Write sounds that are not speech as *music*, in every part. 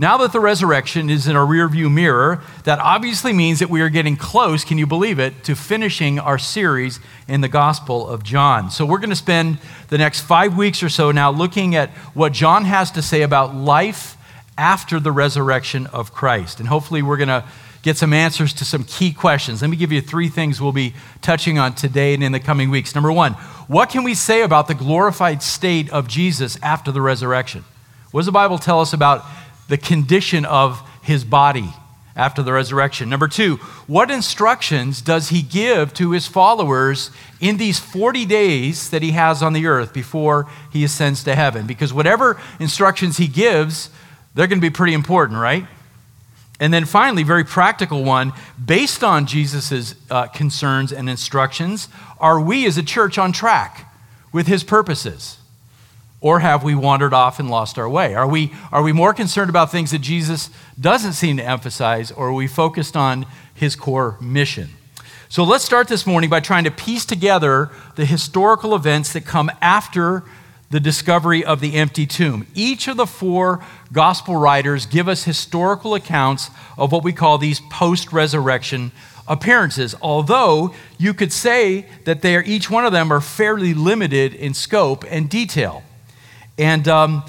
Now that the resurrection is in our rearview mirror, that obviously means that we are getting close, can you believe it, to finishing our series in the Gospel of John. So we're going to spend the next five weeks or so now looking at what John has to say about life after the resurrection of Christ. And hopefully we're going to get some answers to some key questions. Let me give you three things we'll be touching on today and in the coming weeks. Number one, what can we say about the glorified state of Jesus after the resurrection? What does the Bible tell us about the condition of his body after the resurrection. Number two, what instructions does he give to his followers in these 40 days that he has on the earth before he ascends to heaven? Because whatever instructions he gives, they're going to be pretty important, right? And then finally, very practical one, based on Jesus' uh, concerns and instructions, are we as a church on track with his purposes? Or have we wandered off and lost our way? Are we, are we more concerned about things that Jesus doesn't seem to emphasize, or are we focused on his core mission? So let's start this morning by trying to piece together the historical events that come after the discovery of the empty tomb. Each of the four gospel writers give us historical accounts of what we call these post resurrection appearances, although you could say that they are, each one of them are fairly limited in scope and detail. And, um,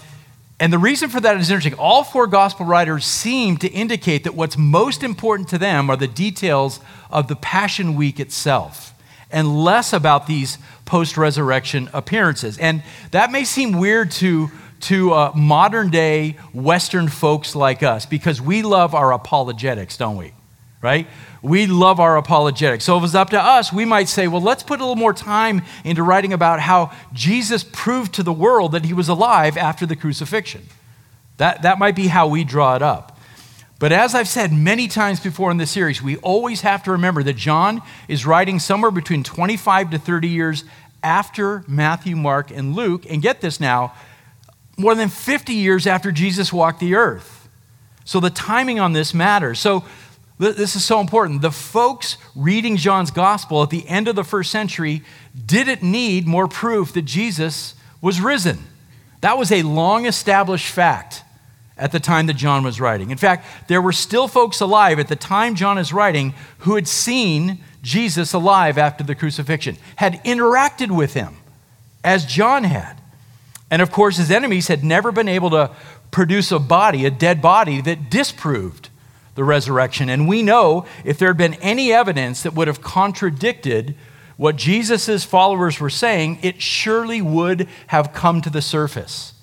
and the reason for that is interesting. All four gospel writers seem to indicate that what's most important to them are the details of the Passion Week itself and less about these post resurrection appearances. And that may seem weird to, to uh, modern day Western folks like us because we love our apologetics, don't we? Right? We love our apologetics. So if it was up to us, we might say, well, let's put a little more time into writing about how Jesus proved to the world that he was alive after the crucifixion. That, that might be how we draw it up. But as I've said many times before in this series, we always have to remember that John is writing somewhere between 25 to 30 years after Matthew, Mark, and Luke. And get this now, more than 50 years after Jesus walked the earth. So the timing on this matters. So this is so important. The folks reading John's gospel at the end of the first century didn't need more proof that Jesus was risen. That was a long established fact at the time that John was writing. In fact, there were still folks alive at the time John is writing who had seen Jesus alive after the crucifixion, had interacted with him as John had. And of course, his enemies had never been able to produce a body, a dead body, that disproved the resurrection. And we know if there had been any evidence that would have contradicted what Jesus' followers were saying, it surely would have come to the surface.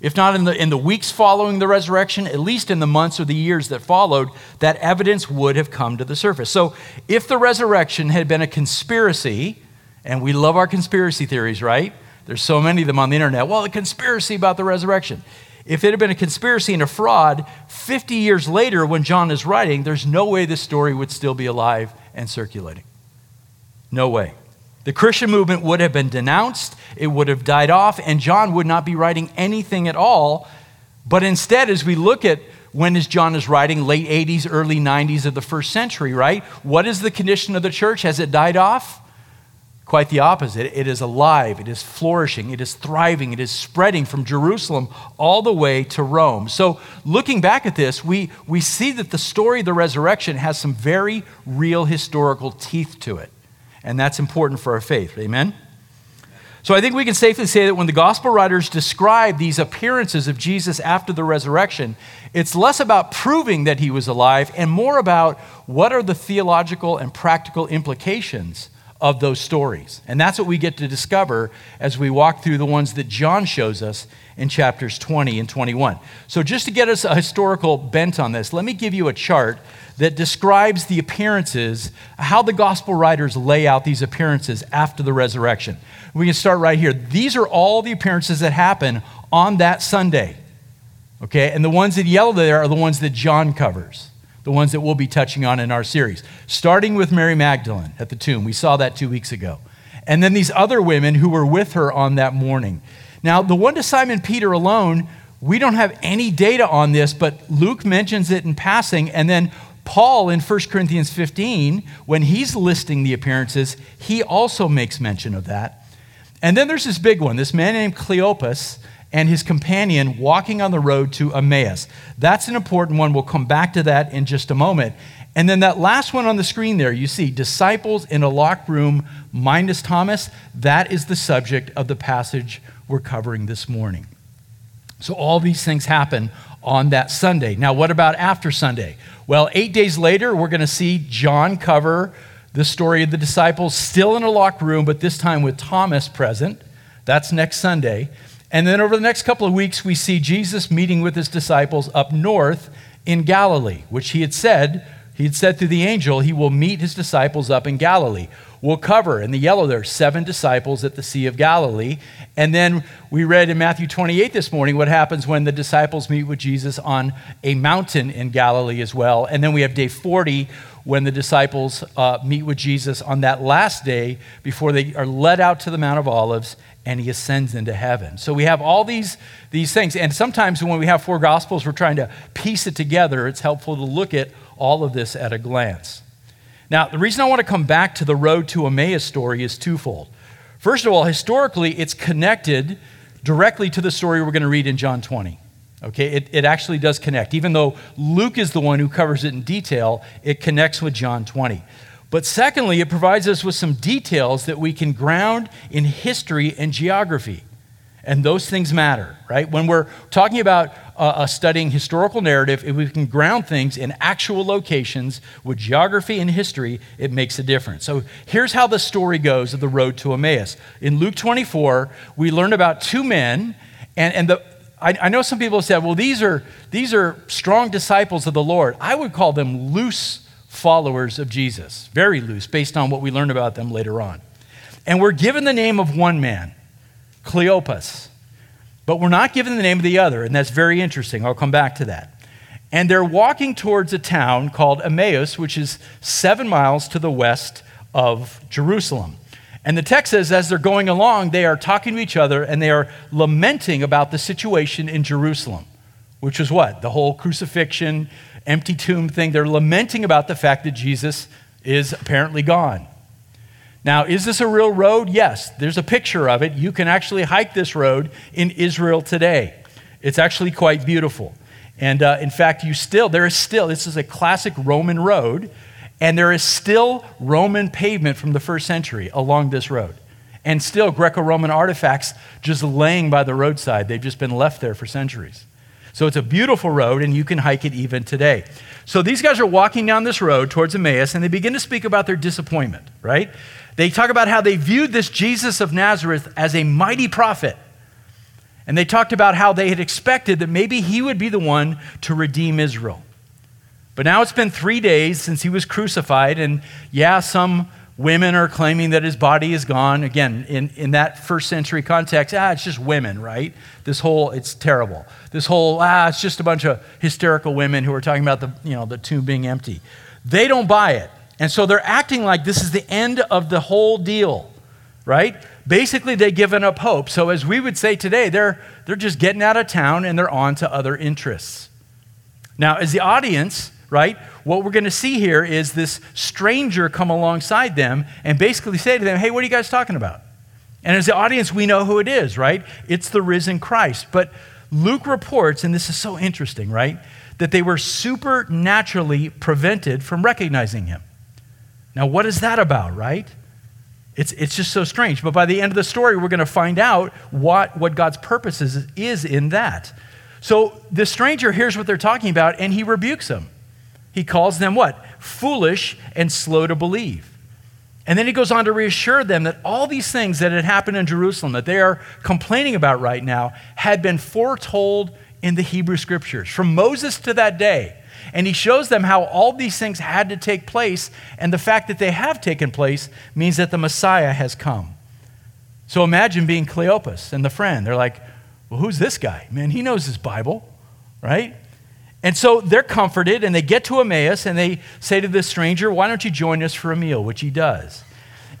If not in the, in the weeks following the resurrection, at least in the months or the years that followed, that evidence would have come to the surface. So, if the resurrection had been a conspiracy, and we love our conspiracy theories, right? There's so many of them on the internet. Well, a conspiracy about the resurrection. If it had been a conspiracy and a fraud, 50 years later, when John is writing, there's no way this story would still be alive and circulating. No way. The Christian movement would have been denounced, it would have died off, and John would not be writing anything at all. But instead, as we look at when is John is writing, late 80s, early 90s of the first century, right? What is the condition of the church? Has it died off? Quite the opposite. It is alive, it is flourishing, it is thriving, it is spreading from Jerusalem all the way to Rome. So, looking back at this, we, we see that the story of the resurrection has some very real historical teeth to it. And that's important for our faith. Amen? So, I think we can safely say that when the gospel writers describe these appearances of Jesus after the resurrection, it's less about proving that he was alive and more about what are the theological and practical implications of those stories. And that's what we get to discover as we walk through the ones that John shows us in chapters 20 and 21. So, just to get us a historical bent on this, let me give you a chart that describes the appearances, how the gospel writers lay out these appearances after the resurrection. We can start right here. These are all the appearances that happen on that Sunday. Okay? And the ones in yellow there are the ones that John covers the ones that we'll be touching on in our series, starting with Mary Magdalene at the tomb. We saw that two weeks ago. And then these other women who were with her on that morning. Now, the one to Simon Peter alone, we don't have any data on this, but Luke mentions it in passing. And then Paul in 1 Corinthians 15, when he's listing the appearances, he also makes mention of that. And then there's this big one, this man named Cleopas, and his companion walking on the road to Emmaus. That's an important one. We'll come back to that in just a moment. And then that last one on the screen there, you see disciples in a locked room minus Thomas. That is the subject of the passage we're covering this morning. So all these things happen on that Sunday. Now, what about after Sunday? Well, eight days later, we're going to see John cover the story of the disciples still in a locked room, but this time with Thomas present. That's next Sunday. And then over the next couple of weeks, we see Jesus meeting with his disciples up north in Galilee, which he had said, he had said through the angel, he will meet his disciples up in Galilee. We'll cover in the yellow there seven disciples at the Sea of Galilee. And then we read in Matthew 28 this morning what happens when the disciples meet with Jesus on a mountain in Galilee as well. And then we have day 40 when the disciples uh, meet with Jesus on that last day before they are led out to the Mount of Olives and he ascends into heaven. So we have all these, these things. And sometimes when we have four gospels, we're trying to piece it together. It's helpful to look at all of this at a glance. Now, the reason I want to come back to the road to Emmaus story is twofold. First of all, historically, it's connected directly to the story we're going to read in John 20. Okay, it, it actually does connect. Even though Luke is the one who covers it in detail, it connects with John 20. But secondly, it provides us with some details that we can ground in history and geography. And those things matter, right? When we're talking about uh, uh, studying historical narrative, if we can ground things in actual locations with geography and history, it makes a difference. So here's how the story goes of the road to Emmaus. In Luke 24, we learn about two men, and, and the, I, I know some people said, well, these are, these are strong disciples of the Lord. I would call them loose followers of Jesus, very loose, based on what we learn about them later on. And we're given the name of one man, Cleopas, but we're not given the name of the other, and that's very interesting. I'll come back to that. And they're walking towards a town called Emmaus, which is seven miles to the west of Jerusalem. And the text says, as they're going along, they are talking to each other and they are lamenting about the situation in Jerusalem, which was what? The whole crucifixion, empty tomb thing. They're lamenting about the fact that Jesus is apparently gone. Now, is this a real road? Yes, there's a picture of it. You can actually hike this road in Israel today. It's actually quite beautiful. And uh, in fact, you still, there is still, this is a classic Roman road, and there is still Roman pavement from the first century along this road. And still Greco Roman artifacts just laying by the roadside. They've just been left there for centuries. So it's a beautiful road, and you can hike it even today. So these guys are walking down this road towards Emmaus, and they begin to speak about their disappointment, right? They talk about how they viewed this Jesus of Nazareth as a mighty prophet. And they talked about how they had expected that maybe he would be the one to redeem Israel. But now it's been three days since he was crucified, and yeah, some Women are claiming that his body is gone. Again, in, in that first century context, ah, it's just women, right? This whole, it's terrible. This whole, ah, it's just a bunch of hysterical women who are talking about the, you know, the tomb being empty. They don't buy it. And so they're acting like this is the end of the whole deal, right? Basically, they've given up hope. So, as we would say today, they're, they're just getting out of town and they're on to other interests. Now, as the audience, right? What we're going to see here is this stranger come alongside them and basically say to them, Hey, what are you guys talking about? And as the audience, we know who it is, right? It's the risen Christ. But Luke reports, and this is so interesting, right? That they were supernaturally prevented from recognizing him. Now, what is that about, right? It's, it's just so strange. But by the end of the story, we're going to find out what, what God's purpose is, is in that. So the stranger hears what they're talking about and he rebukes them. He calls them what? Foolish and slow to believe. And then he goes on to reassure them that all these things that had happened in Jerusalem, that they are complaining about right now, had been foretold in the Hebrew scriptures from Moses to that day. And he shows them how all these things had to take place, and the fact that they have taken place means that the Messiah has come. So imagine being Cleopas and the friend. They're like, well, who's this guy? Man, he knows his Bible, right? And so they're comforted and they get to Emmaus and they say to this stranger, Why don't you join us for a meal? Which he does.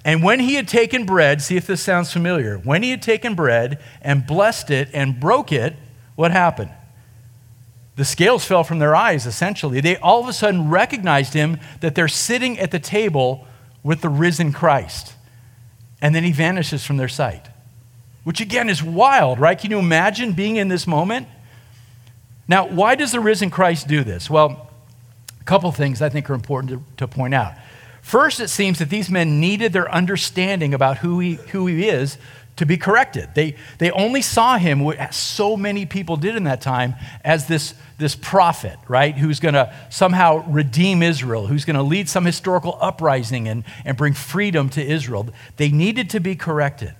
And when he had taken bread, see if this sounds familiar. When he had taken bread and blessed it and broke it, what happened? The scales fell from their eyes, essentially. They all of a sudden recognized him that they're sitting at the table with the risen Christ. And then he vanishes from their sight which again is wild, right? Can you imagine being in this moment? Now, why does the risen Christ do this? Well, a couple things I think are important to, to point out. First, it seems that these men needed their understanding about who he, who he is to be corrected. They, they only saw him, what so many people did in that time, as this, this prophet, right? Who's going to somehow redeem Israel, who's going to lead some historical uprising and, and bring freedom to Israel. They needed to be corrected.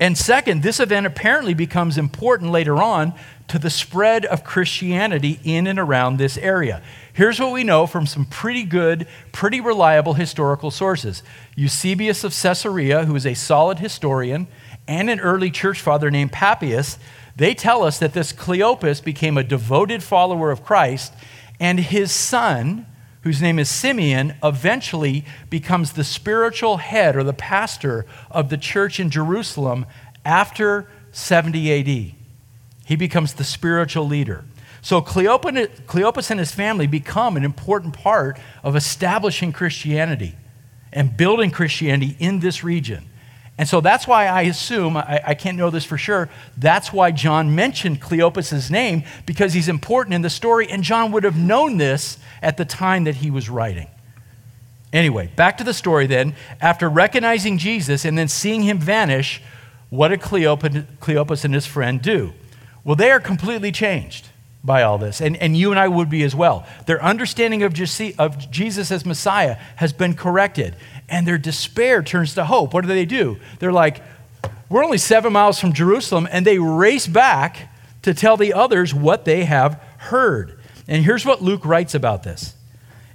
And second, this event apparently becomes important later on to the spread of Christianity in and around this area. Here's what we know from some pretty good, pretty reliable historical sources. Eusebius of Caesarea, who is a solid historian, and an early church father named Papias, they tell us that this Cleopas became a devoted follower of Christ, and his son, whose name is Simeon, eventually becomes the spiritual head or the pastor of the church in Jerusalem after 70 AD. He becomes the spiritual leader. So Cleopas and his family become an important part of establishing Christianity and building Christianity in this region. And so that's why I assume, I, I, can't know this for sure, that's why John mentioned Cleopas' name, because he's important in the story, and John would have known this at the time that he was writing. Anyway, back to the story then. After recognizing Jesus and then seeing him vanish, what did Cleopas, Cleopas and his friend do? Well, they are completely changed by all this, and, and you and I would be as well. Their understanding of, of Jesus as Messiah has been corrected and their despair turns to hope. What do they do? They're like, we're only seven miles from Jerusalem, and they race back to tell the others what they have heard. And here's what Luke writes about this.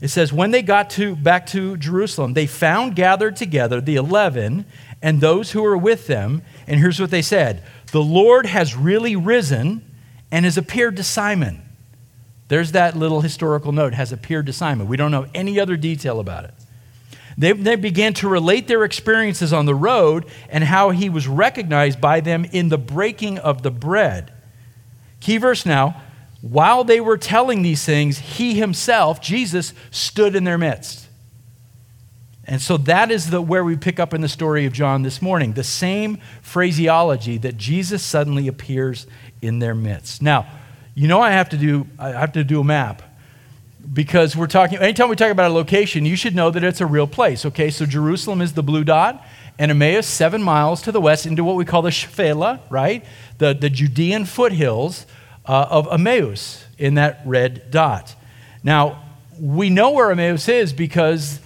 It says, When they got to, back to Jerusalem, they found gathered together the eleven and those who were with them. And here's what they said The Lord has really risen and has appeared to Simon. There's that little historical note, has appeared to Simon. We don't know any other detail about it. They, they began to relate their experiences on the road and how he was recognized by them in the breaking of the bread. Key verse now while they were telling these things, he himself, Jesus, stood in their midst. And so that is the, where we pick up in the story of John this morning. The same phraseology that Jesus suddenly appears in their midst. Now, you know I have to do I have to do a map because we're talking, anytime we talk about a location, you should know that it's a real place, okay? So Jerusalem is the blue dot, and Emmaus, seven miles to the west, into what we call the Shephelah, right? The, the Judean foothills uh, of Emmaus in that red dot. Now, we know where Emmaus is because,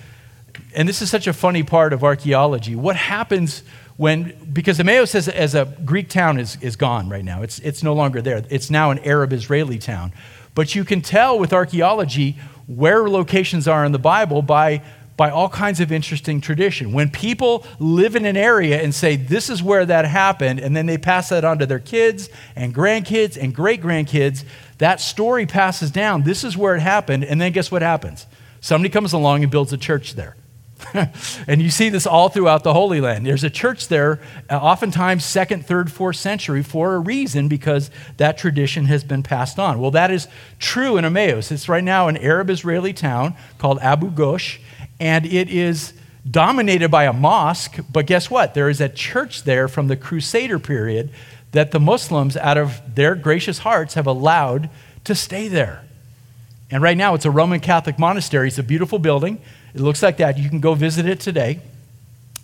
and this is such a funny part of archaeology, what happens when, because Emmaus as, as a Greek town is, is gone right now, it's, it's no longer there. It's now an Arab Israeli town. But you can tell with archaeology where locations are in the Bible by, by all kinds of interesting tradition. When people live in an area and say, This is where that happened, and then they pass that on to their kids and grandkids and great grandkids, that story passes down. This is where it happened. And then guess what happens? Somebody comes along and builds a church there. *laughs* and you see this all throughout the Holy Land. There's a church there, uh, oftentimes second, third, fourth century, for a reason because that tradition has been passed on. Well, that is true in Emmaus. It's right now an Arab Israeli town called Abu Ghosh, and it is dominated by a mosque. But guess what? There is a church there from the Crusader period that the Muslims, out of their gracious hearts, have allowed to stay there. And right now, it's a Roman Catholic monastery. It's a beautiful building. It looks like that. You can go visit it today.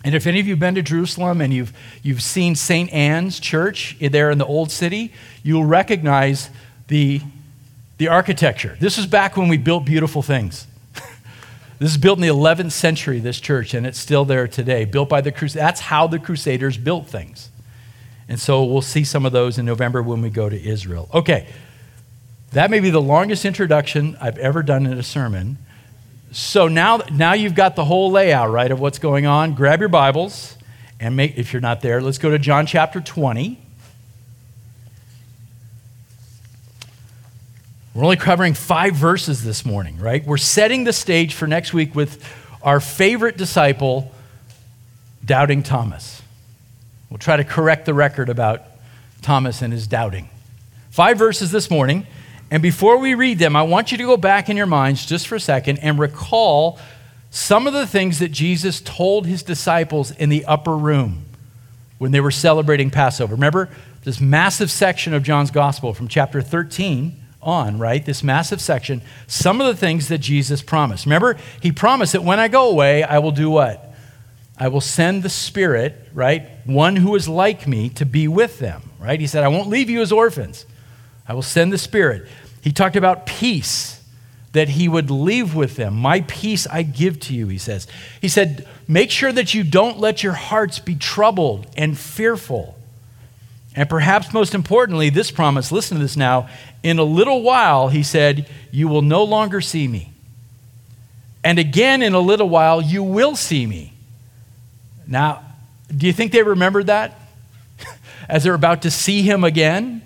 And if any of you have been to Jerusalem and you've, you've seen St. Anne's Church there in the Old City, you'll recognize the, the architecture. This is back when we built beautiful things. *laughs* this is built in the 11th century, this church, and it's still there today, built by the Crusaders. That's how the Crusaders built things. And so we'll see some of those in November when we go to Israel. Okay, that may be the longest introduction I've ever done in a sermon. So now, now you've got the whole layout, right, of what's going on. Grab your Bibles and make, if you're not there, let's go to John chapter 20. We're only covering five verses this morning, right? We're setting the stage for next week with our favorite disciple, Doubting Thomas. We'll try to correct the record about Thomas and his doubting. Five verses this morning. And before we read them, I want you to go back in your minds just for a second and recall some of the things that Jesus told his disciples in the upper room. when they were celebrating Passover. Remember this massive section of John's gospel from chapter 13 on, right? This massive section, some of the things that Jesus promised. Remember, he promised that when I go away, I will do what? I will send the Spirit, right? One who is like me to be with them, right? He said, I won't leave you as orphans. I will send the Spirit. He talked about peace that he would leave with them. My peace I give to you, he says. He said, Make sure that you don't let your hearts be troubled and fearful. And perhaps most importantly, this promise listen to this now. In a little while, he said, You will no longer see me. And again, in a little while, you will see me. Now, do you think they remembered that *laughs* as they're about to see him again?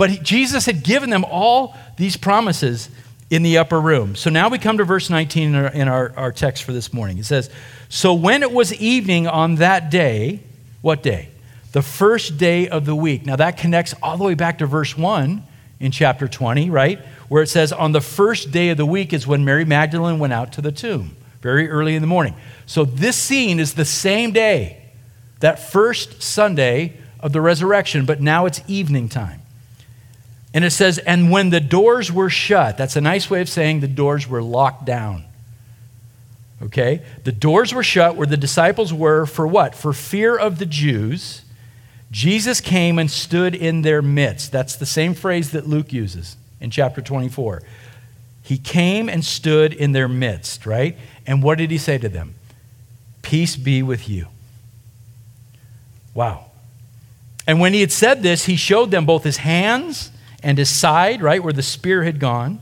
But Jesus had given them all these promises in the upper room. So now we come to verse 19 in our, in our, our text for this morning. It says, So when it was evening on that day, what day? The first day of the week. Now that connects all the way back to verse 1 in chapter 20, right? Where it says, On the first day of the week is when Mary Magdalene went out to the tomb, very early in the morning. So this scene is the same day, that first Sunday of the resurrection, but now it's evening time. And it says, and when the doors were shut, that's a nice way of saying the doors were locked down. Okay? The doors were shut where the disciples were for what? For fear of the Jews. Jesus came and stood in their midst. That's the same phrase that Luke uses in chapter 24. He came and stood in their midst, right? And what did he say to them? Peace be with you. Wow. And when he had said this, he showed them both his hands and his side, right, where the spear had gone.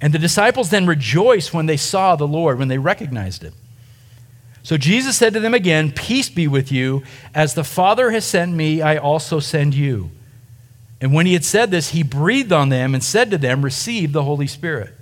And the disciples then rejoiced when they saw the Lord, when they recognized it. So Jesus said to them again, Peace be with you. As the Father has sent me, I also send you. And when he had said this, he breathed on them and said to them, Receive the Holy Spirit.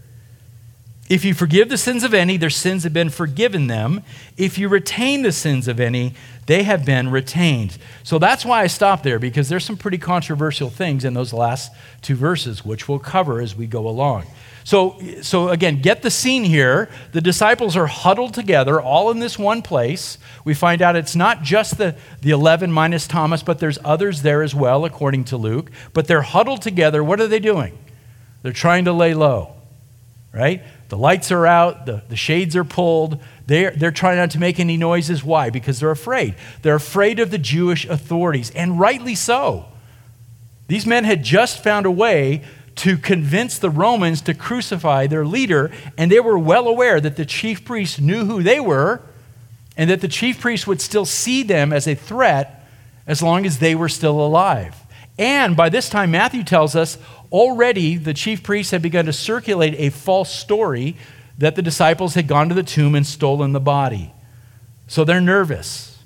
If you forgive the sins of any, their sins have been forgiven them. If you retain the sins of any, they have been retained. So that's why I stopped there, because there's some pretty controversial things in those last two verses, which we'll cover as we go along. So, so again, get the scene here. The disciples are huddled together, all in this one place. We find out it's not just the, the 11 minus Thomas, but there's others there as well, according to Luke. But they're huddled together. What are they doing? They're trying to lay low, right? The lights are out, the, the shades are pulled. They're, they're trying not to make any noises. Why? Because they're afraid. They're afraid of the Jewish authorities, and rightly so. These men had just found a way to convince the Romans to crucify their leader, and they were well aware that the chief priests knew who they were, and that the chief priests would still see them as a threat as long as they were still alive. And by this time, Matthew tells us already the chief priests had begun to circulate a false story that the disciples had gone to the tomb and stolen the body. So they're nervous.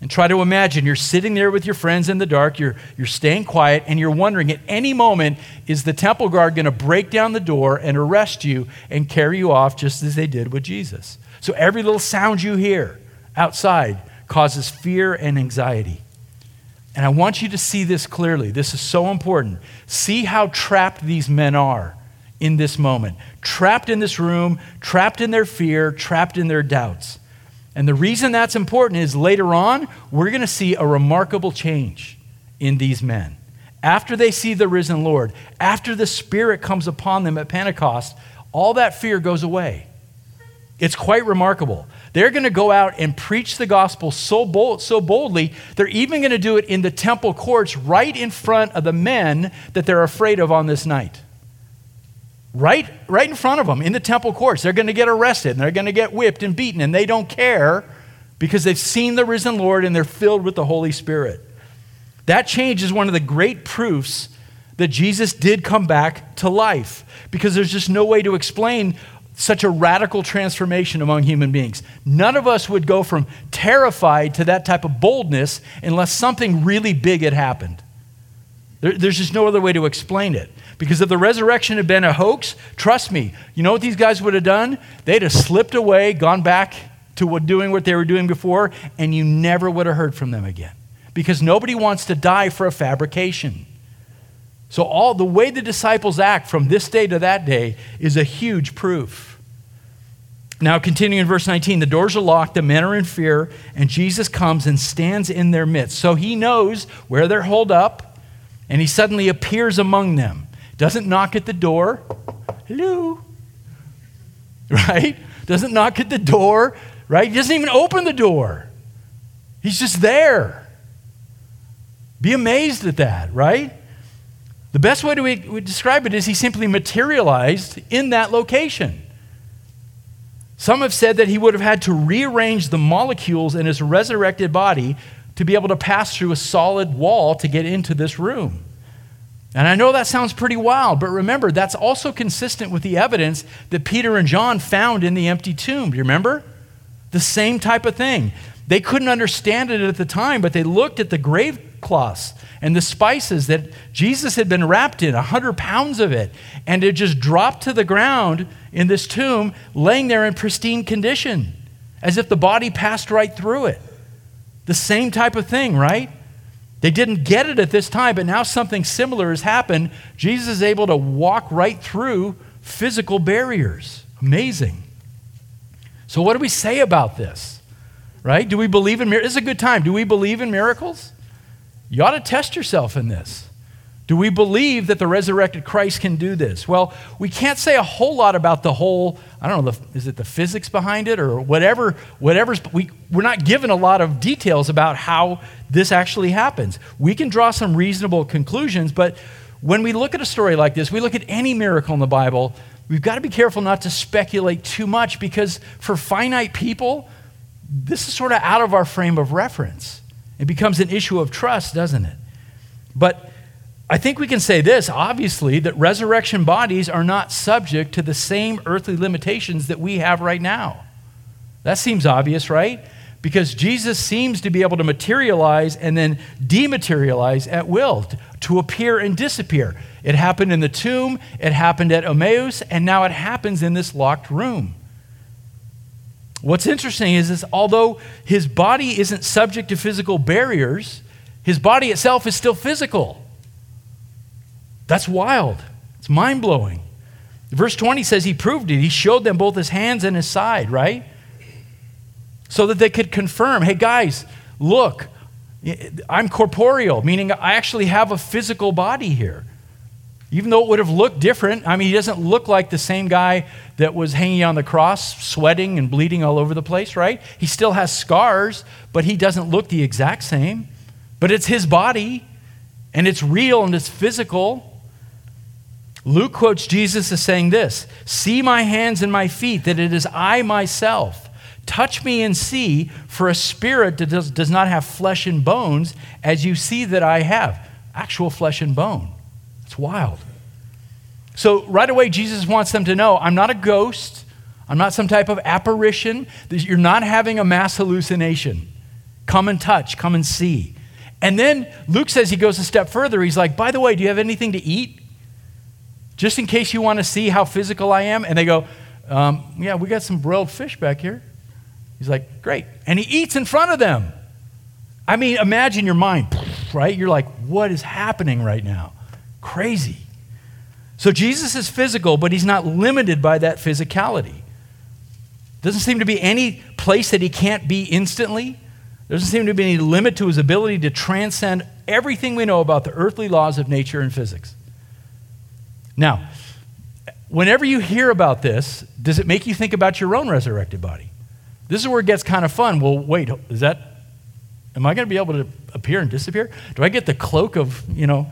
And try to imagine you're sitting there with your friends in the dark, you're, you're staying quiet, and you're wondering at any moment, is the temple guard going to break down the door and arrest you and carry you off just as they did with Jesus? So every little sound you hear outside causes fear and anxiety. And I want you to see this clearly. This is so important. See how trapped these men are in this moment. Trapped in this room, trapped in their fear, trapped in their doubts. And the reason that's important is later on, we're going to see a remarkable change in these men. After they see the risen Lord, after the Spirit comes upon them at Pentecost, all that fear goes away. It's quite remarkable. They're going to go out and preach the gospel so, bold, so boldly, they're even going to do it in the temple courts right in front of the men that they're afraid of on this night. Right, right in front of them in the temple courts. They're going to get arrested and they're going to get whipped and beaten, and they don't care because they've seen the risen Lord and they're filled with the Holy Spirit. That change is one of the great proofs that Jesus did come back to life because there's just no way to explain such a radical transformation among human beings. None of us would go from terrified to that type of boldness unless something really big had happened. There, there's just no other way to explain it. Because if the resurrection had been a hoax, trust me, you know what these guys would have done? They'd have slipped away, gone back to what, doing what they were doing before, and you never would have heard from them again. Because nobody wants to die for a fabrication. So, all the way the disciples act from this day to that day is a huge proof. Now, continuing in verse 19, the doors are locked, the men are in fear, and Jesus comes and stands in their midst. So he knows where they're holed up, and he suddenly appears among them. Doesn't knock at the door. Hello. *laughs* Right? Doesn't knock at the door, right? He doesn't even open the door. He's just there. Be amazed at that, right? The best way to we describe it is he simply materialized in that location. Some have said that he would have had to rearrange the molecules in his resurrected body to be able to pass through a solid wall to get into this room. And I know that sounds pretty wild, but remember, that's also consistent with the evidence that Peter and John found in the empty tomb. Do you remember? The same type of thing. They couldn't understand it at the time, but they looked at the grave cloths and the spices that Jesus had been wrapped in, 100 pounds of it, and it just dropped to the ground in this tomb, laying there in pristine condition, as if the body passed right through it. The same type of thing, right? They didn't get it at this time, but now something similar has happened. Jesus is able to walk right through physical barriers. Amazing. So, what do we say about this? Right? Do we believe in miracles? This is a good time. Do we believe in miracles? You ought to test yourself in this. Do we believe that the resurrected Christ can do this? Well, we can't say a whole lot about the whole, I don't know, the, is it the physics behind it or whatever, whatever's, we, we're not given a lot of details about how this actually happens. We can draw some reasonable conclusions, but when we look at a story like this, we look at any miracle in the Bible, we've got to be careful not to speculate too much because for finite people, this is sort of out of our frame of reference. It becomes an issue of trust, doesn't it? But I think we can say this obviously that resurrection bodies are not subject to the same earthly limitations that we have right now. That seems obvious, right? Because Jesus seems to be able to materialize and then dematerialize at will, to appear and disappear. It happened in the tomb, it happened at Emmaus, and now it happens in this locked room. What's interesting is, this although his body isn't subject to physical barriers, his body itself is still physical. That's wild. It's mind blowing. Verse 20 says he proved it. He showed them both his hands and his side, right? So that they could confirm hey, guys, look, I'm corporeal, meaning I actually have a physical body here. Even though it would have looked different, I mean, he doesn't look like the same guy that was hanging on the cross, sweating and bleeding all over the place, right? He still has scars, but he doesn't look the exact same. But it's his body, and it's real and it's physical. Luke quotes Jesus as saying this See my hands and my feet, that it is I myself. Touch me and see, for a spirit that does, does not have flesh and bones, as you see that I have. Actual flesh and bone. It's wild. So, right away, Jesus wants them to know I'm not a ghost, I'm not some type of apparition, you're not having a mass hallucination. Come and touch, come and see. And then Luke says he goes a step further. He's like, By the way, do you have anything to eat? just in case you want to see how physical I am. And they go, um, Yeah, we got some broiled fish back here. He's like, Great. And he eats in front of them. I mean, imagine your mind, right? You're like, What is happening right now? Crazy. So Jesus is physical, but he's not limited by that physicality. Doesn't seem to be any place that he can't be instantly. Doesn't seem to be any limit to his ability to transcend everything we know about the earthly laws of nature and physics. Now, whenever you hear about this, does it make you think about your own resurrected body? This is where it gets kind of fun. Well, wait, is that, am I going to be able to appear and disappear? Do I get the cloak of, you know,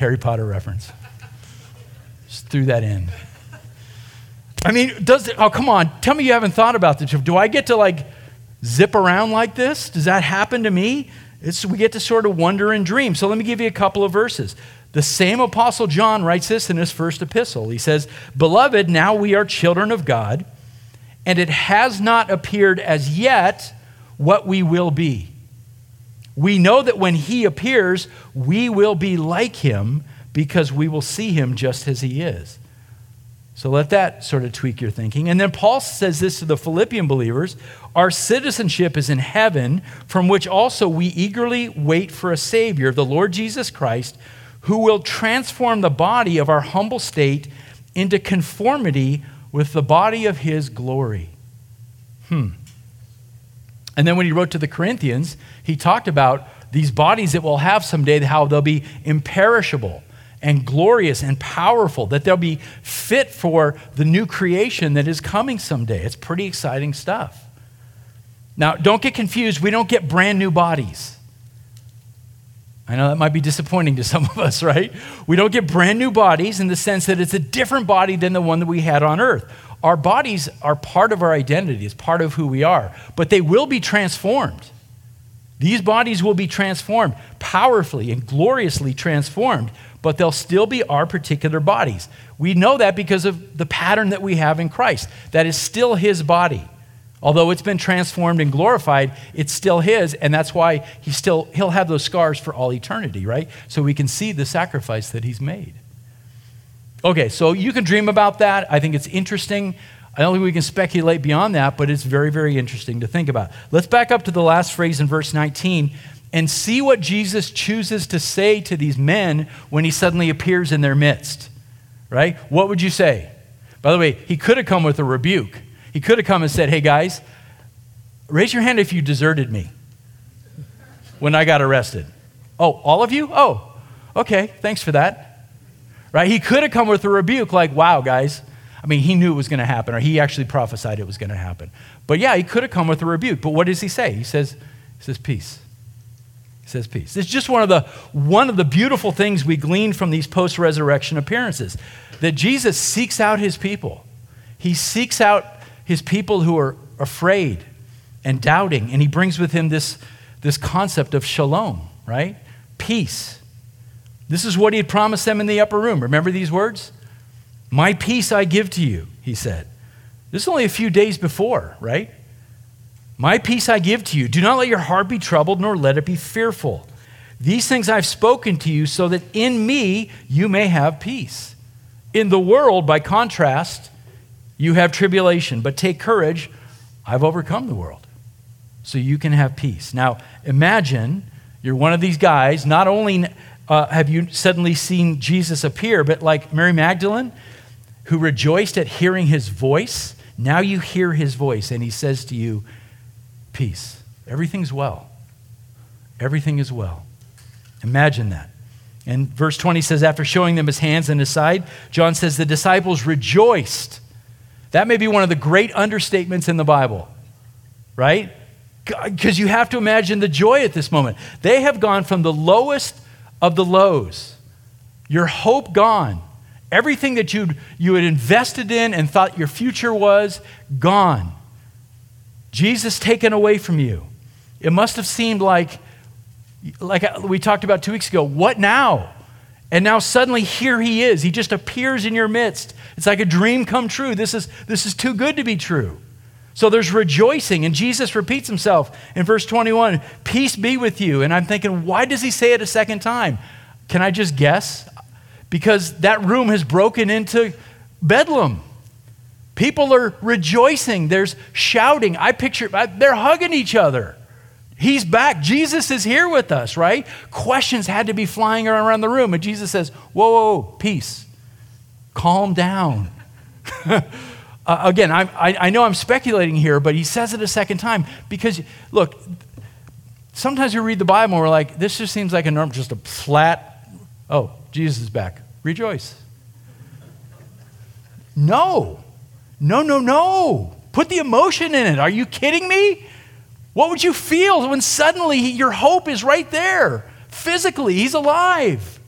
Harry Potter reference? Just threw that in. I mean, does it, oh, come on, tell me you haven't thought about this. Do I get to like zip around like this? Does that happen to me? It's, we get to sort of wonder and dream. So let me give you a couple of verses. The same Apostle John writes this in his first epistle. He says, Beloved, now we are children of God, and it has not appeared as yet what we will be. We know that when he appears, we will be like him because we will see him just as he is. So let that sort of tweak your thinking. And then Paul says this to the Philippian believers Our citizenship is in heaven, from which also we eagerly wait for a Savior, the Lord Jesus Christ who will transform the body of our humble state into conformity with the body of his glory. Hmm. And then when he wrote to the Corinthians, he talked about these bodies that we'll have someday, how they'll be imperishable and glorious and powerful, that they'll be fit for the new creation that is coming someday. It's pretty exciting stuff. Now, don't get confused. We don't get brand new bodies. I know that might be disappointing to *laughs* some of us, right? We don't get brand new bodies in the sense that it's a different body than the one that we had on earth. Our bodies are part of our identity, it's part of who we are, but they will be transformed. These bodies will be transformed, powerfully and gloriously transformed, but they'll still be our particular bodies. We know that because of the pattern that we have in Christ. That is still his body. Although it's been transformed and glorified, it's still his, and that's why he still he'll have those scars for all eternity, right? So we can see the sacrifice that he's made. Okay, so you can dream about that. I think it's interesting. I don't think we can speculate beyond that, but it's very, very interesting to think about. Let's back up to the last phrase in verse 19 and see what Jesus chooses to say to these men when he suddenly appears in their midst. Right? What would you say? By the way, he could have come with a rebuke. He could have come and said, Hey guys, raise your hand if you deserted me when I got arrested. Oh, all of you? Oh, okay, thanks for that. Right? He could have come with a rebuke like, Wow, guys. I mean, he knew it was going to happen, or he actually prophesied it was going to happen. But yeah, he could have come with a rebuke. But what does he say? He says, he says, Peace. He says peace. It's just one of the one of the beautiful things we glean from these post-resurrection appearances. That Jesus seeks out his people. He seeks out his people who are afraid and doubting, and he brings with him this, this concept of shalom, right? Peace. This is what he had promised them in the upper room. Remember these words? My peace I give to you, he said. This is only a few days before, right? My peace I give to you. Do not let your heart be troubled, nor let it be fearful. These things I've spoken to you so that in me you may have peace. In the world, by contrast, you have tribulation, but take courage. I've overcome the world. So you can have peace. Now, imagine you're one of these guys. Not only uh, have you suddenly seen Jesus appear, but like Mary Magdalene, who rejoiced at hearing his voice, now you hear his voice, and he says to you, Peace. Everything's well. Everything is well. Imagine that. And verse 20 says, after showing them his hands and his side, John says, the disciples rejoiced that may be one of the great understatements in the Bible, right? Because you have to imagine the joy at this moment. They have gone from the lowest of the lows, your hope gone, everything that you you had invested in and thought your future was gone. Jesus taken away from you. It must have seemed like, like we talked about two weeks ago, what now? And now suddenly here he is. He just appears in your midst. It's like a dream come true. This is, this is too good to be true. So there's rejoicing, and Jesus repeats himself in verse 21 Peace be with you. And I'm thinking, why does he say it a second time? Can I just guess? Because that room has broken into bedlam. People are rejoicing, there's shouting. I picture, they're hugging each other. He's back. Jesus is here with us, right? Questions had to be flying around the room. And Jesus says, Whoa, whoa, whoa peace. Calm down. *laughs* uh, again, I, I, I know I'm speculating here, but he says it a second time because, look, sometimes we read the Bible and we're like, this just seems like a norm, just a flat, oh, Jesus is back. Rejoice. No. No, no, no. Put the emotion in it. Are you kidding me? What would you feel when suddenly your hope is right there? Physically, he's alive.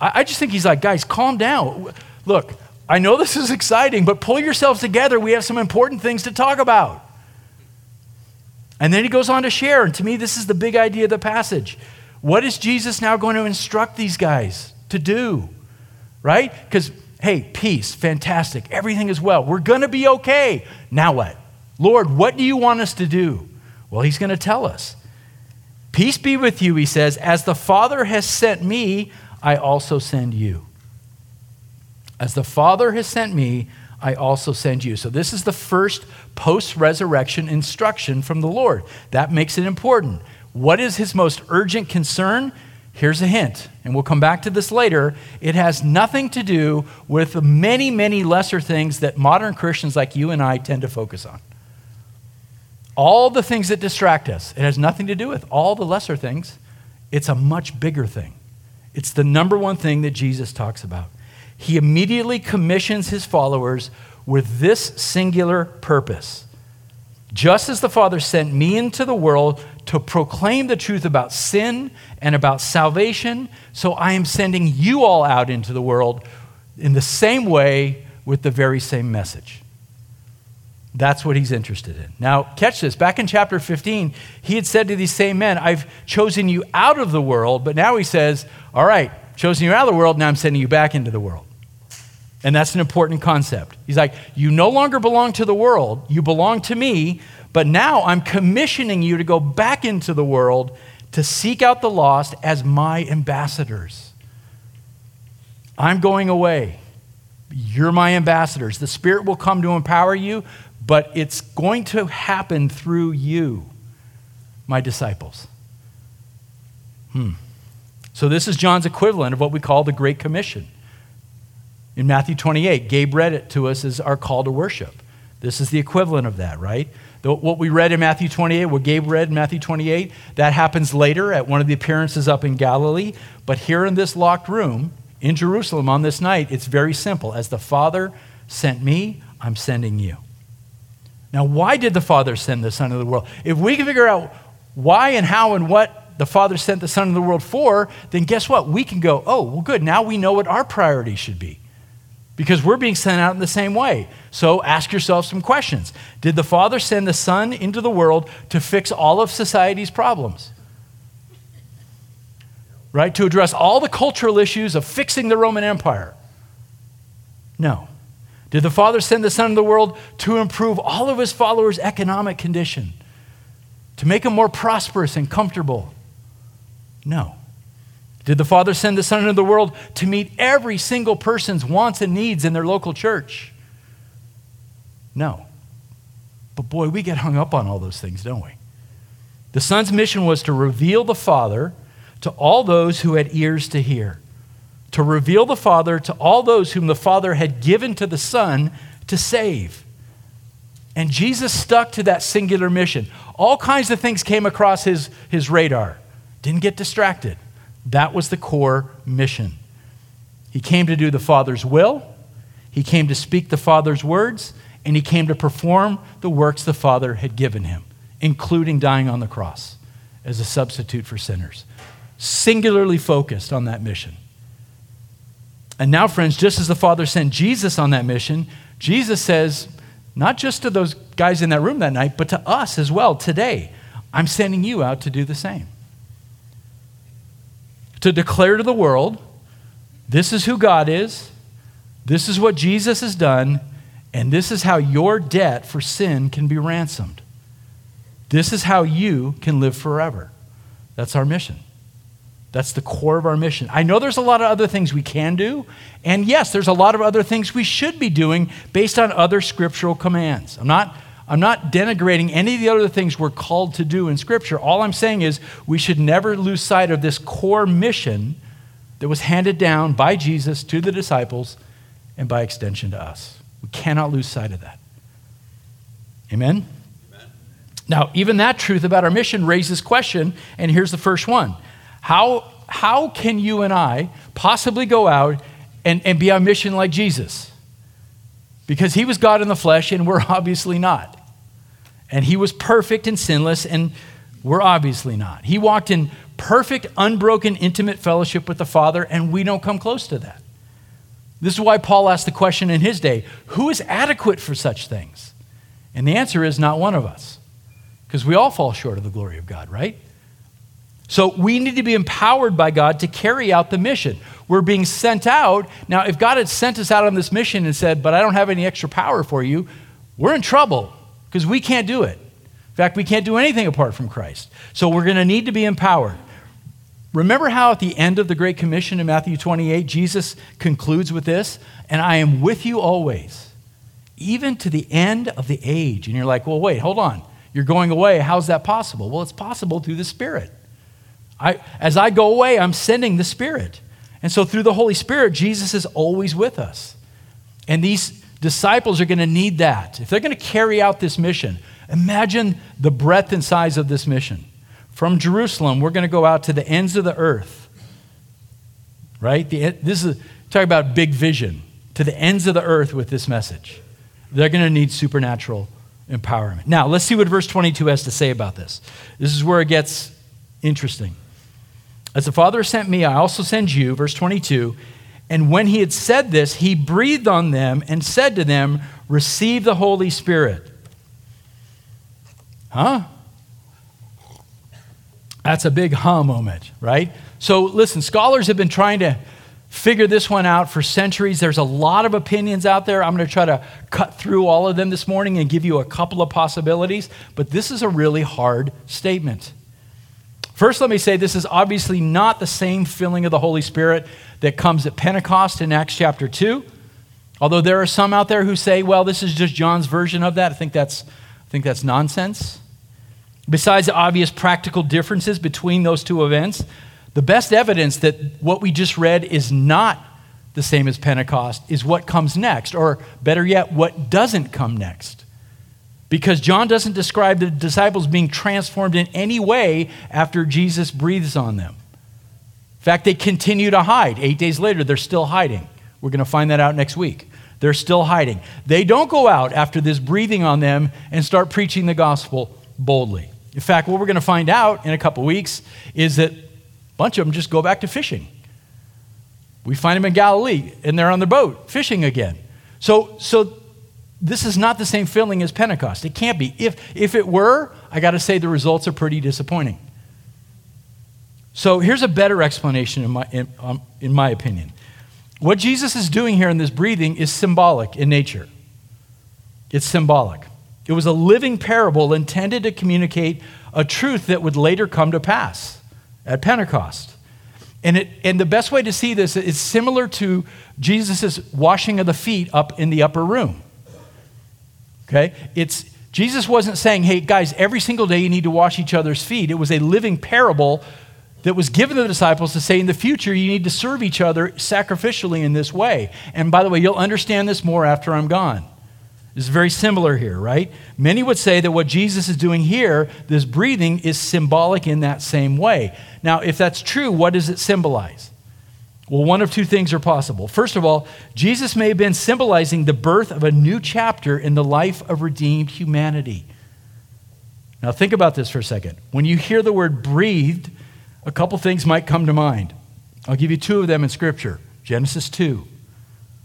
I, I just think he's like, guys, calm down. Look, I know this is exciting, but pull yourselves together. We have some important things to talk about. And then he goes on to share, and to me, this is the big idea of the passage. What is Jesus now going to instruct these guys to do? Right? Because, hey, peace, fantastic. Everything is well. We're going to be okay. Now what? Lord, what do you want us to do? Well, he's going to tell us. Peace be with you, he says, as the Father has sent me, I also send you. As the Father has sent me, I also send you. So, this is the first post resurrection instruction from the Lord. That makes it important. What is his most urgent concern? Here's a hint, and we'll come back to this later. It has nothing to do with the many, many lesser things that modern Christians like you and I tend to focus on. All the things that distract us, it has nothing to do with all the lesser things. It's a much bigger thing. It's the number one thing that Jesus talks about. He immediately commissions his followers with this singular purpose. Just as the Father sent me into the world to proclaim the truth about sin and about salvation, so I am sending you all out into the world in the same way with the very same message. That's what he's interested in. Now, catch this. Back in chapter 15, he had said to these same men, I've chosen you out of the world, but now he says, All right, chosen you out of the world, now I'm sending you back into the world. And that's an important concept. He's like, You no longer belong to the world, you belong to me, but now I'm commissioning you to go back into the world to seek out the lost as my ambassadors. I'm going away. You're my ambassadors. The Spirit will come to empower you, but it's going to happen through you, my disciples. Hmm. So, this is John's equivalent of what we call the Great Commission. In Matthew 28, Gabe read it to us as our call to worship. This is the equivalent of that, right? What we read in Matthew 28, what Gabe read in Matthew 28, that happens later at one of the appearances up in Galilee. But here in this locked room in Jerusalem on this night, it's very simple. As the Father sent me, I'm sending you. Now, why did the Father send the Son into the world? If we can figure out why and how and what the Father sent the Son into the world for, then guess what? We can go, oh, well, good. Now we know what our priority should be because we're being sent out in the same way. So ask yourself some questions. Did the Father send the Son into the world to fix all of society's problems? Right? To address all the cultural issues of fixing the Roman Empire? No. Did the Father send the Son into the world to improve all of his followers' economic condition? To make them more prosperous and comfortable? No. Did the Father send the Son into the world to meet every single person's wants and needs in their local church? No. But boy, we get hung up on all those things, don't we? The Son's mission was to reveal the Father to all those who had ears to hear, to reveal the Father to all those whom the Father had given to the Son to save. And Jesus stuck to that singular mission. All kinds of things came across his, his radar, didn't get distracted. That was the core mission. He came to do the Father's will, he came to speak the Father's words, and he came to perform the works the Father had given him, including dying on the cross as a substitute for sinners. Singularly focused on that mission. And now, friends, just as the Father sent Jesus on that mission, Jesus says, not just to those guys in that room that night, but to us as well today, I'm sending you out to do the same to declare to the world this is who God is, this is what Jesus has done, and this is how your debt for sin can be ransomed. This is how you can live forever. That's our mission. That's the core of our mission. I know there's a lot of other things we can do, and yes, there's a lot of other things we should be doing based on other scriptural commands. I'm not I'm not denigrating any of the other things we're called to do in Scripture. All I'm saying is we should never lose sight of this core mission that was handed down by Jesus to the disciples and by extension to us. We cannot lose sight of that. Amen? Amen? Now, even that truth about our mission raises question, and here's the first one How, how can you and I possibly go out and, and be on mission like Jesus? Because he was God in the flesh, and we're *laughs* obviously not. And he was perfect and sinless, and we're obviously not. He walked in perfect, unbroken, intimate fellowship with the Father, and we don't come close to that. This is why Paul asked the question in his day who is adequate for such things? And the answer is not one of us, because we all fall short of the glory of God, right? So we need to be empowered by God to carry out the mission. We're being sent out. Now, if God had sent us out on this mission and said, But I don't have any extra power for you, we're in trouble because we can't do it. In fact, we can't do anything apart from Christ. So we're going to need to be empowered. Remember how at the end of the Great Commission in Matthew 28, Jesus concludes with this, and I am with you always, even to the end of the age. And you're like, well, wait, hold on. You're going away. How's that possible? Well, it's possible through the Spirit. I, as I go away, I'm sending the Spirit. And so through the Holy Spirit, Jesus is always with us. And these disciples are going to need that. If they're going to carry out this mission, imagine the breadth and size of this mission. From Jerusalem, we're going to go out to the ends of the earth. Right? The, this is talk about big vision to the ends of the earth with this message. They're going to need supernatural empowerment. Now, let's see what verse 22 has to say about this. This is where it gets interesting. As the Father sent me, I also send you, verse 22. And when he had said this, he breathed on them and said to them, Receive the Holy Spirit. Huh? That's a big huh moment, right? So, listen, scholars have been trying to figure this one out for centuries. There's a lot of opinions out there. I'm going to try to cut through all of them this morning and give you a couple of possibilities, but this is a really hard statement. First, let me say this is obviously not the same filling of the Holy Spirit that comes at Pentecost in Acts chapter 2. Although there are some out there who say, well, this is just John's version of that. I think that's, I think that's nonsense. Besides the obvious practical differences between those two events, the best evidence that what we just read is not the same as Pentecost is what comes next, or better yet, what doesn't come next. Because John doesn't describe the disciples being transformed in any way after Jesus breathes on them. In fact, they continue to hide. Eight days later, they're still hiding. We're going to find that out next week. They're still hiding. They don't go out after this breathing on them and start preaching the gospel boldly. In fact, what we're going to find out in a couple weeks is that a bunch of them just go back to fishing. We find them in Galilee, and they're on their boat fishing again. So, so this is not the same feeling as Pentecost. It can't be. If, if it were, I got to say the results are pretty disappointing. So here's a better explanation, in my, in, um, in my opinion. What Jesus is doing here in this breathing is symbolic in nature. It's symbolic. It was a living parable intended to communicate a truth that would later come to pass at Pentecost. And, it, and the best way to see this is similar to Jesus' washing of the feet up in the upper room. Okay? It's, Jesus wasn't saying, hey, guys, every single day you need to wash each other's feet. It was a living parable that was given to the disciples to say, in the future, you need to serve each other sacrificially in this way. And by the way, you'll understand this more after I'm gone. It's very similar here, right? Many would say that what Jesus is doing here, this breathing, is symbolic in that same way. Now, if that's true, what does it symbolize? Well, one of two things are possible. First of all, Jesus may have been symbolizing the birth of a new chapter in the life of redeemed humanity. Now, think about this for a second. When you hear the word breathed, a couple things might come to mind. I'll give you two of them in Scripture Genesis 2.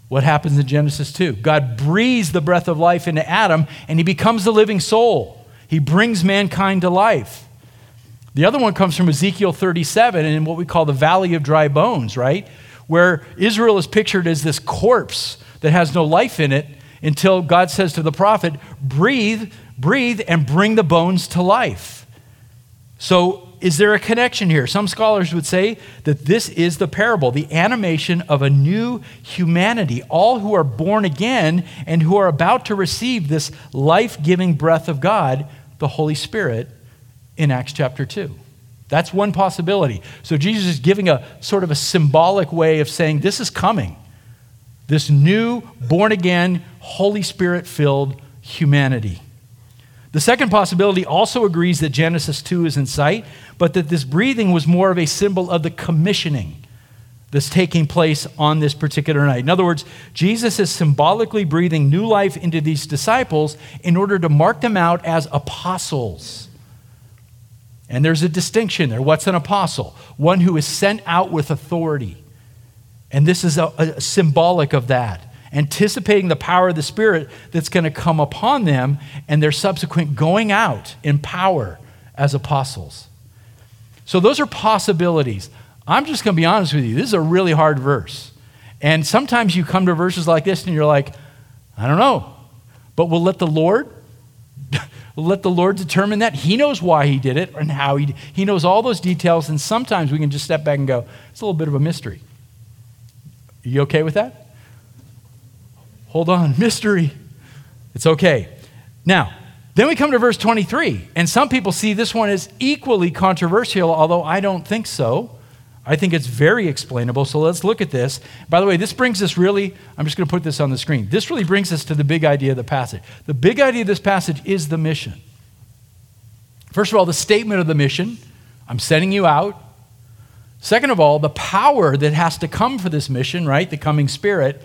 What happens in Genesis 2? God breathes the breath of life into Adam and he becomes the living soul. He brings mankind to life. The other one comes from Ezekiel 37 and in what we call the valley of dry bones, right? Where Israel is pictured as this corpse that has no life in it until God says to the prophet, breathe, breathe, and bring the bones to life. So is there a connection here? Some scholars would say that this is the parable, the animation of a new humanity, all who are born again and who are about to receive this life giving breath of God, the Holy Spirit, in Acts chapter 2. That's one possibility. So Jesus is giving a sort of a symbolic way of saying this is coming. This new, born again, Holy Spirit filled humanity. The second possibility also agrees that Genesis 2 is in sight, but that this breathing was more of a symbol of the commissioning that's taking place on this particular night. In other words, Jesus is symbolically breathing new life into these disciples in order to mark them out as apostles. And there's a distinction there. What's an apostle? One who is sent out with authority. And this is a, a symbolic of that anticipating the power of the Spirit that's going to come upon them and their subsequent going out in power as apostles. So, those are possibilities. I'm just going to be honest with you. This is a really hard verse. And sometimes you come to verses like this and you're like, I don't know. But we'll let the Lord *laughs* we'll let the Lord determine that. He knows why he did it and how he he knows all those details and sometimes we can just step back and go, it's a little bit of a mystery. Are you okay with that? Hold on, *laughs* mystery. It's okay. Now, Then we come to verse 23, and some people see this one as equally controversial, although I don't think so. I think it's very explainable. So let's look at this. By the way, this brings us really, I'm just going to put this on the screen. This really brings us to the big idea of the passage. The big idea of this passage is the mission. First of all, the statement of the mission I'm sending you out. Second of all, the power that has to come for this mission, right? The coming spirit.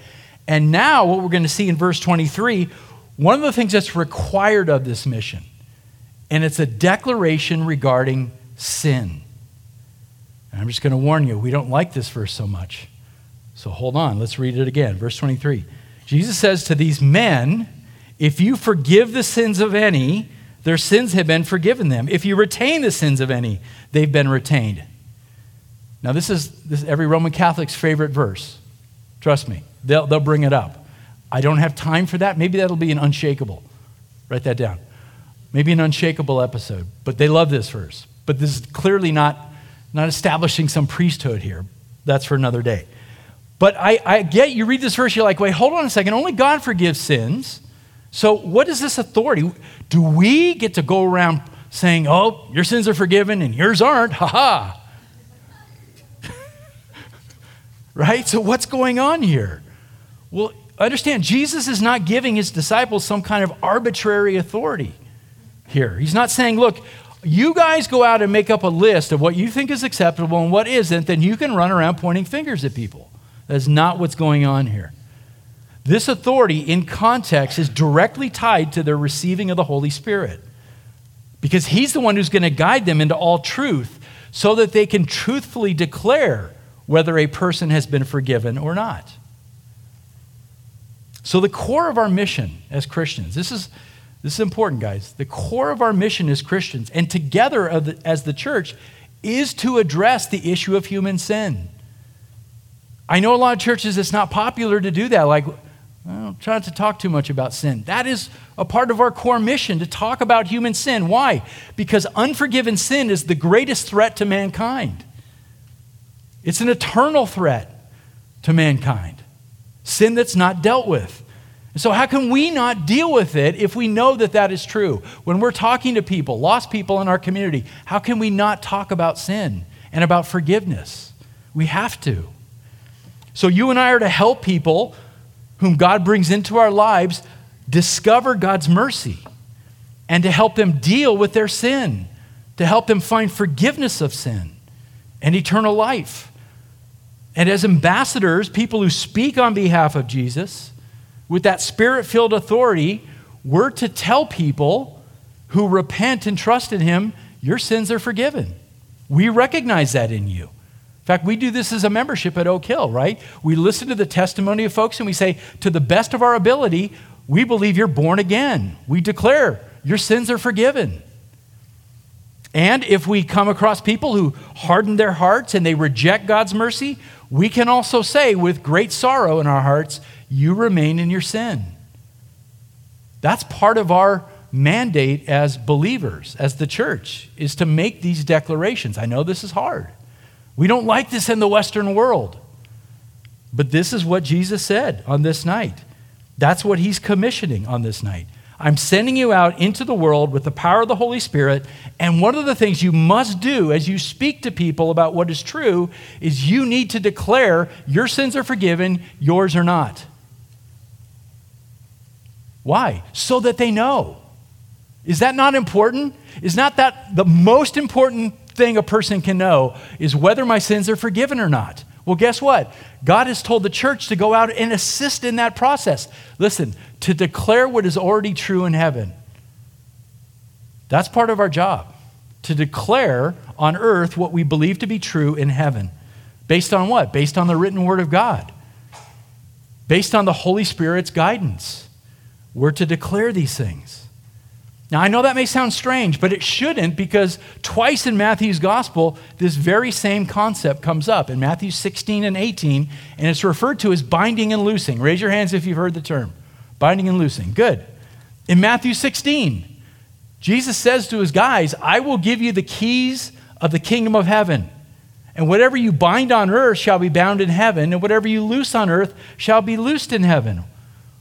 And now, what we're going to see in verse 23, one of the things that's required of this mission, and it's a declaration regarding sin. And I'm just going to warn you, we don't like this verse so much. So hold on, let's read it again. Verse 23. Jesus says to these men, If you forgive the sins of any, their sins have been forgiven them. If you retain the sins of any, they've been retained. Now, this is, this is every Roman Catholic's favorite verse. Trust me, they'll, they'll bring it up. I don't have time for that. Maybe that'll be an unshakable. Write that down. Maybe an unshakable episode. But they love this verse. But this is clearly not, not establishing some priesthood here. That's for another day. But I, I get you read this verse, you're like, wait, hold on a second. Only God forgives sins. So, what is this authority? Do we get to go around saying, oh, your sins are forgiven and yours aren't? Ha ha. *laughs* right? So, what's going on here? Well, understand, Jesus is not giving his disciples some kind of arbitrary authority here. He's not saying, look, you guys go out and make up a list of what you think is acceptable and what isn't, then you can run around pointing fingers at people. That's not what's going on here. This authority in context is directly tied to their receiving of the Holy Spirit because He's the one who's going to guide them into all truth so that they can truthfully declare whether a person has been forgiven or not. So, the core of our mission as Christians, this is, this is important, guys. The core of our mission as Christians and together as the church is to address the issue of human sin. I know a lot of churches it's not popular to do that. Like, well, try not to talk too much about sin. That is a part of our core mission to talk about human sin. Why? Because unforgiven sin is the greatest threat to mankind. It's an eternal threat to mankind. Sin that's not dealt with. So, how can we not deal with it if we know that that is true? When we're talking to people, lost people in our community, how can we not talk about sin and about forgiveness? We have to. So, you and I are to help people whom God brings into our lives discover God's mercy and to help them deal with their sin, to help them find forgiveness of sin and eternal life. And as ambassadors, people who speak on behalf of Jesus, with that spirit filled authority, we're to tell people who repent and trust in Him, your sins are forgiven. We recognize that in you In fact, we do this as a membership at Oak Hill, right? We listen to the testimony of folks and we say, to the best of our ability, we believe you're born again. We declare your sins are forgiven. And if we come across people who harden their hearts and they reject God's mercy, we can also say with great sorrow in our hearts, you remain in your sin. That's part of our mandate as believers, as the church, is to make these declarations. I know this is hard. We don't like this in the Western world. But this is what Jesus said on this night. That's what he's commissioning on this night. I'm sending you out into the world with the power of the Holy Spirit. And one of the things you must do as you speak to people about what is true is you need to declare your sins are forgiven, yours are not. Why? So that they know. Is that not important? Is not that the most important thing a person can know is whether my sins are forgiven or not. Well, guess what? God has told the church to go out and assist in that process. Listen, to declare what is already true in heaven. That's part of our job. To declare on earth what we believe to be true in heaven. Based on what? Based on the written word of God. Based on the Holy Spirit's guidance. We're to declare these things. Now, I know that may sound strange, but it shouldn't because twice in Matthew's gospel, this very same concept comes up in Matthew 16 and 18, and it's referred to as binding and loosing. Raise your hands if you've heard the term binding and loosing. Good. In Matthew 16, Jesus says to his guys, I will give you the keys of the kingdom of heaven. And whatever you bind on earth shall be bound in heaven, and whatever you loose on earth shall be loosed in heaven.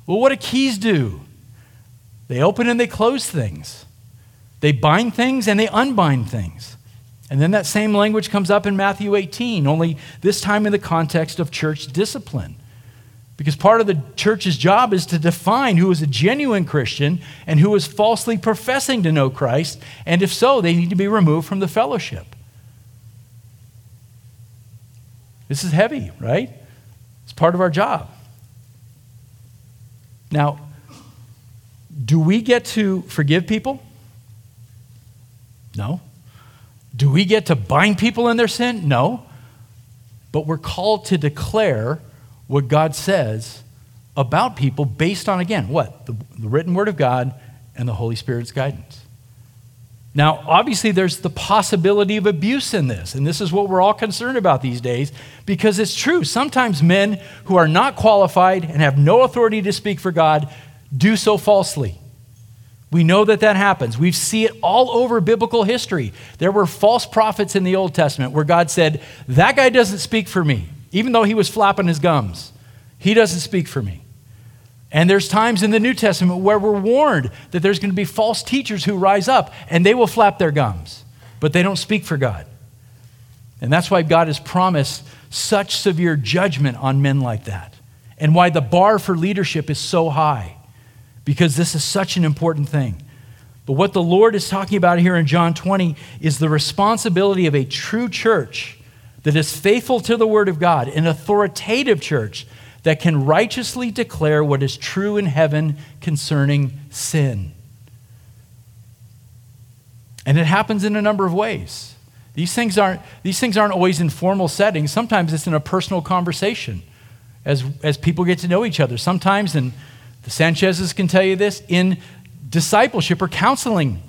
Well, what do keys do? They open and they close things. They bind things and they unbind things. And then that same language comes up in Matthew 18, only this time in the context of church discipline. Because part of the church's job is to define who is a genuine Christian and who is falsely professing to know Christ. And if so, they need to be removed from the fellowship. This is heavy, right? It's part of our job. Now, do we get to forgive people? No. Do we get to bind people in their sin? No. But we're called to declare what God says about people based on, again, what? The, the, written word of God and the Holy Spirit's guidance. Now, obviously, there's the possibility of abuse in this, and this is what we're all concerned about these days because it's true. Sometimes men who are not qualified and have no authority to speak for God do so falsely. We know that that happens. We see it all over biblical history. There were false prophets in the Old Testament where God said, That guy doesn't speak for me, even though he was flapping his gums. He doesn't speak for me. And there's times in the New Testament where we're warned that there's going to be false teachers who rise up and they will flap their gums, but they don't speak for God. And that's why God has promised such severe judgment on men like that, and why the bar for leadership is so high because this is such an important thing. But what the Lord is talking about here in John 20 is the responsibility of a true church that is faithful to the Word of God, an authoritative church that can righteously declare what is true in heaven concerning sin. And it happens in a number of ways. These things aren't, these things aren't always in formal settings. Sometimes it's in a personal conversation as, as people get to know each other. Sometimes in the can tell you this in discipleship or counseling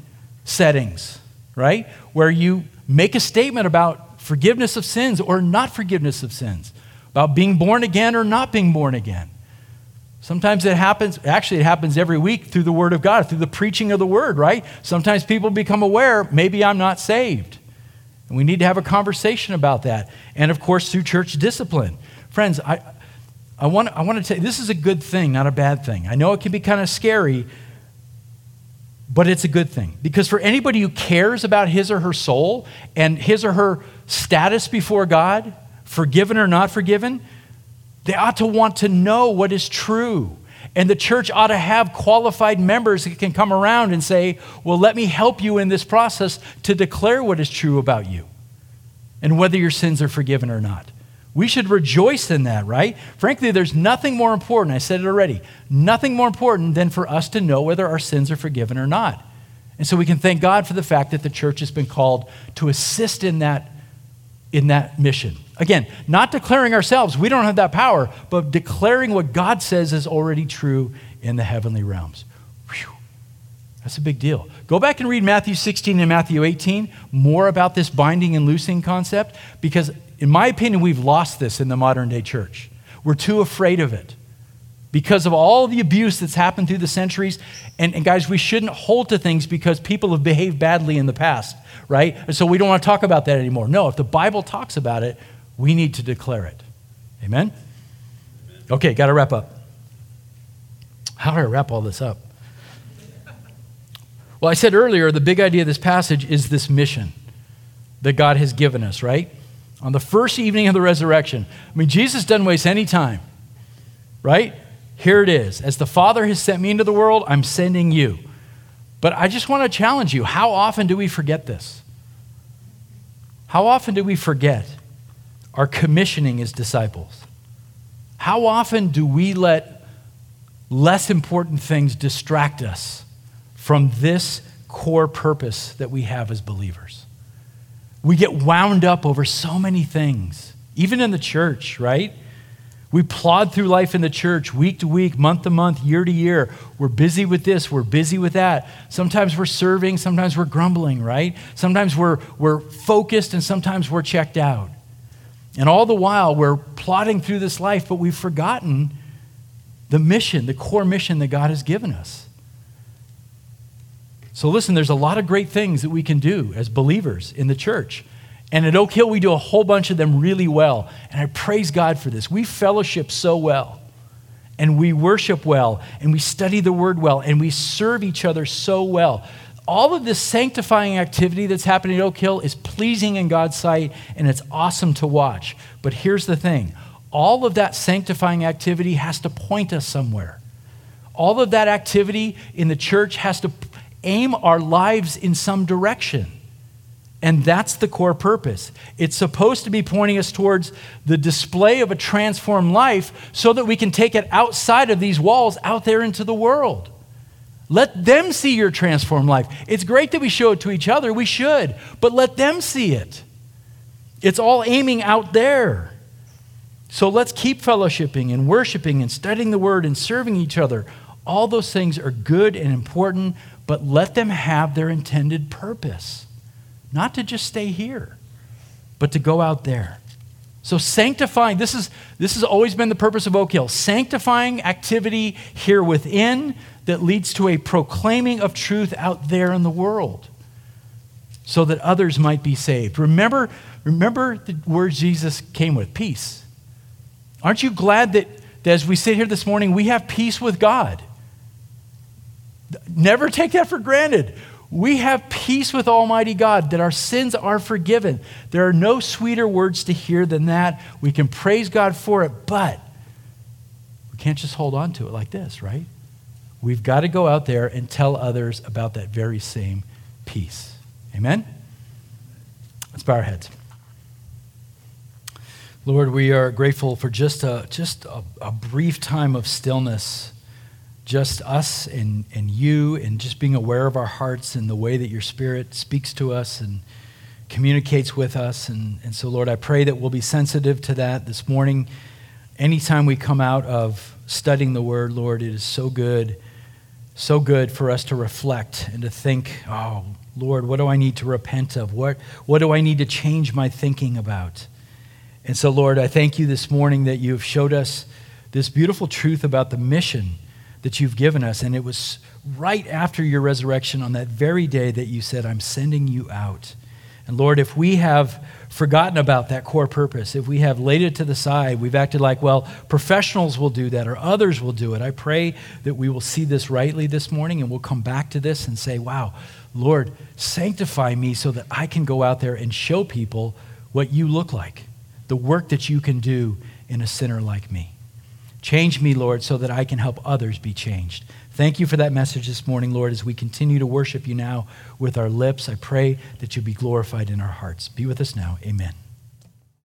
settings, right? Where you make a statement about forgiveness of sins or not forgiveness of sins, about being born again or not being born again. Sometimes it happens, actually, it happens every week through the Word of God, through the preaching of the Word, right? Sometimes people become aware, maybe I'm not saved. And we need to have a conversation about that. And of course, through church discipline. Friends, I, I want, I want to tell you, this is a good thing, not a bad thing. I know it can be kind of scary, but it's a good thing. Because for anybody who cares about his or her soul and his or her status before God, forgiven or not forgiven, they ought to want to know what is true. And the church ought to have qualified members that can come around and say, Well, let me help you in this process to declare what is true about you and whether your sins are forgiven or not. We should rejoice in that, right? Frankly, there's nothing more important, I said it already, nothing more important than for us to know whether our sins are forgiven or not. And so we can thank God for the fact that the church has been called to assist in that, in that mission. Again, not declaring ourselves, we don't have that power, but declaring what God says is already true in the heavenly realms. Whew. That's a big deal. Go back and read Matthew 16 and Matthew 18, more about this binding and loosing concept, because in my opinion, we've lost this in the modern day church. We're too afraid of it because of all the abuse that's happened through the centuries. And, and, guys, we shouldn't hold to things because people have behaved badly in the past, right? And so we don't want to talk about that anymore. No, if the Bible talks about it, we need to declare it. Amen? Okay, got to wrap up. How do I wrap all this up? Well, I said earlier, the big idea of this passage is this mission that God has given us, right? On the first evening of the resurrection. I mean, Jesus doesn't waste any time, right? Here it is. As the Father has sent me into the world, I'm sending you. But I just want to challenge you how often do we forget this? How often do we forget our commissioning as disciples? How often do we let less important things distract us from this core purpose that we have as believers? We get wound up over so many things, even in the church, right? We plod through life in the church week to week, month to month, year to year. We're busy with this, we're busy with that. Sometimes we're serving, sometimes we're grumbling, right? Sometimes we're, we're focused, and sometimes we're checked out. And all the while, we're plodding through this life, but we've forgotten the mission, the core mission that God has given us. So, listen, there's a lot of great things that we can do as believers in the church. And at Oak Hill, we do a whole bunch of them really well. And I praise God for this. We fellowship so well. and we worship well and we study the word well and we serve each other so well. All of this sanctifying activity that's happening at Oak Hill is pleasing in God's sight and it's awesome to watch. But here's the thing all of that sanctifying activity has to point us somewhere. All of that activity in the church has to aim our lives in some direction. And that's the core purpose. It's supposed to be pointing us towards the display of a transformed life so that we can take it outside of these walls, out there into the world. Let them see your transformed life. It's great that we show it to each other, we should, but let them see it. It's all aiming out there. So let's keep fellowshipping and worshiping and studying the word and serving each other. All those things are good and important, but let them have their intended purpose. Not to just stay here, but to go out there. So sanctifying, this is this has always been the purpose of Oak Hill. Sanctifying activity here within that leads to a proclaiming of truth out there in the world so that others might be saved. Remember, remember the words Jesus came with peace. Aren't you glad that, that as we sit here this morning, we have peace with God? Never take that for granted. We have peace with Almighty God, that our sins are forgiven. There are no sweeter words to hear than that. We can praise God for it, but we can't just hold on to it like this, right? We've got to go out there and tell others about that very same peace. Amen? Let's bow our heads. Lord, we are grateful for just a, just a, a brief time of stillness just us and, and you and just being aware of our hearts and the way that your spirit speaks to us and communicates with us. And, and so, Lord, I pray that we'll be sensitive to that this morning. Anytime we come out of studying the word, Lord, it is so good, so good for us to reflect and to think, oh, Lord, what do I need to repent of? What, what do I need to change my thinking about? And so, Lord, I thank you this morning that you have showed us this beautiful truth about the mission that you've given us. And it was right after your resurrection on that very day that you said, I'm sending you out. And Lord, if we have forgotten about that core purpose, if we have laid it to the side, we've acted like, well, professionals will do that or others will do it, I pray that we will see this rightly this morning and we'll come back to this and say, wow, Lord, sanctify me so that I can go out there and show people what you look like, the work that you can do in a sinner like me. Change me, Lord, so that I can help others be changed. Thank you for that message this morning, Lord, as we continue to worship you now with our lips. I pray that you be glorified in our hearts. Be with us now. Amen.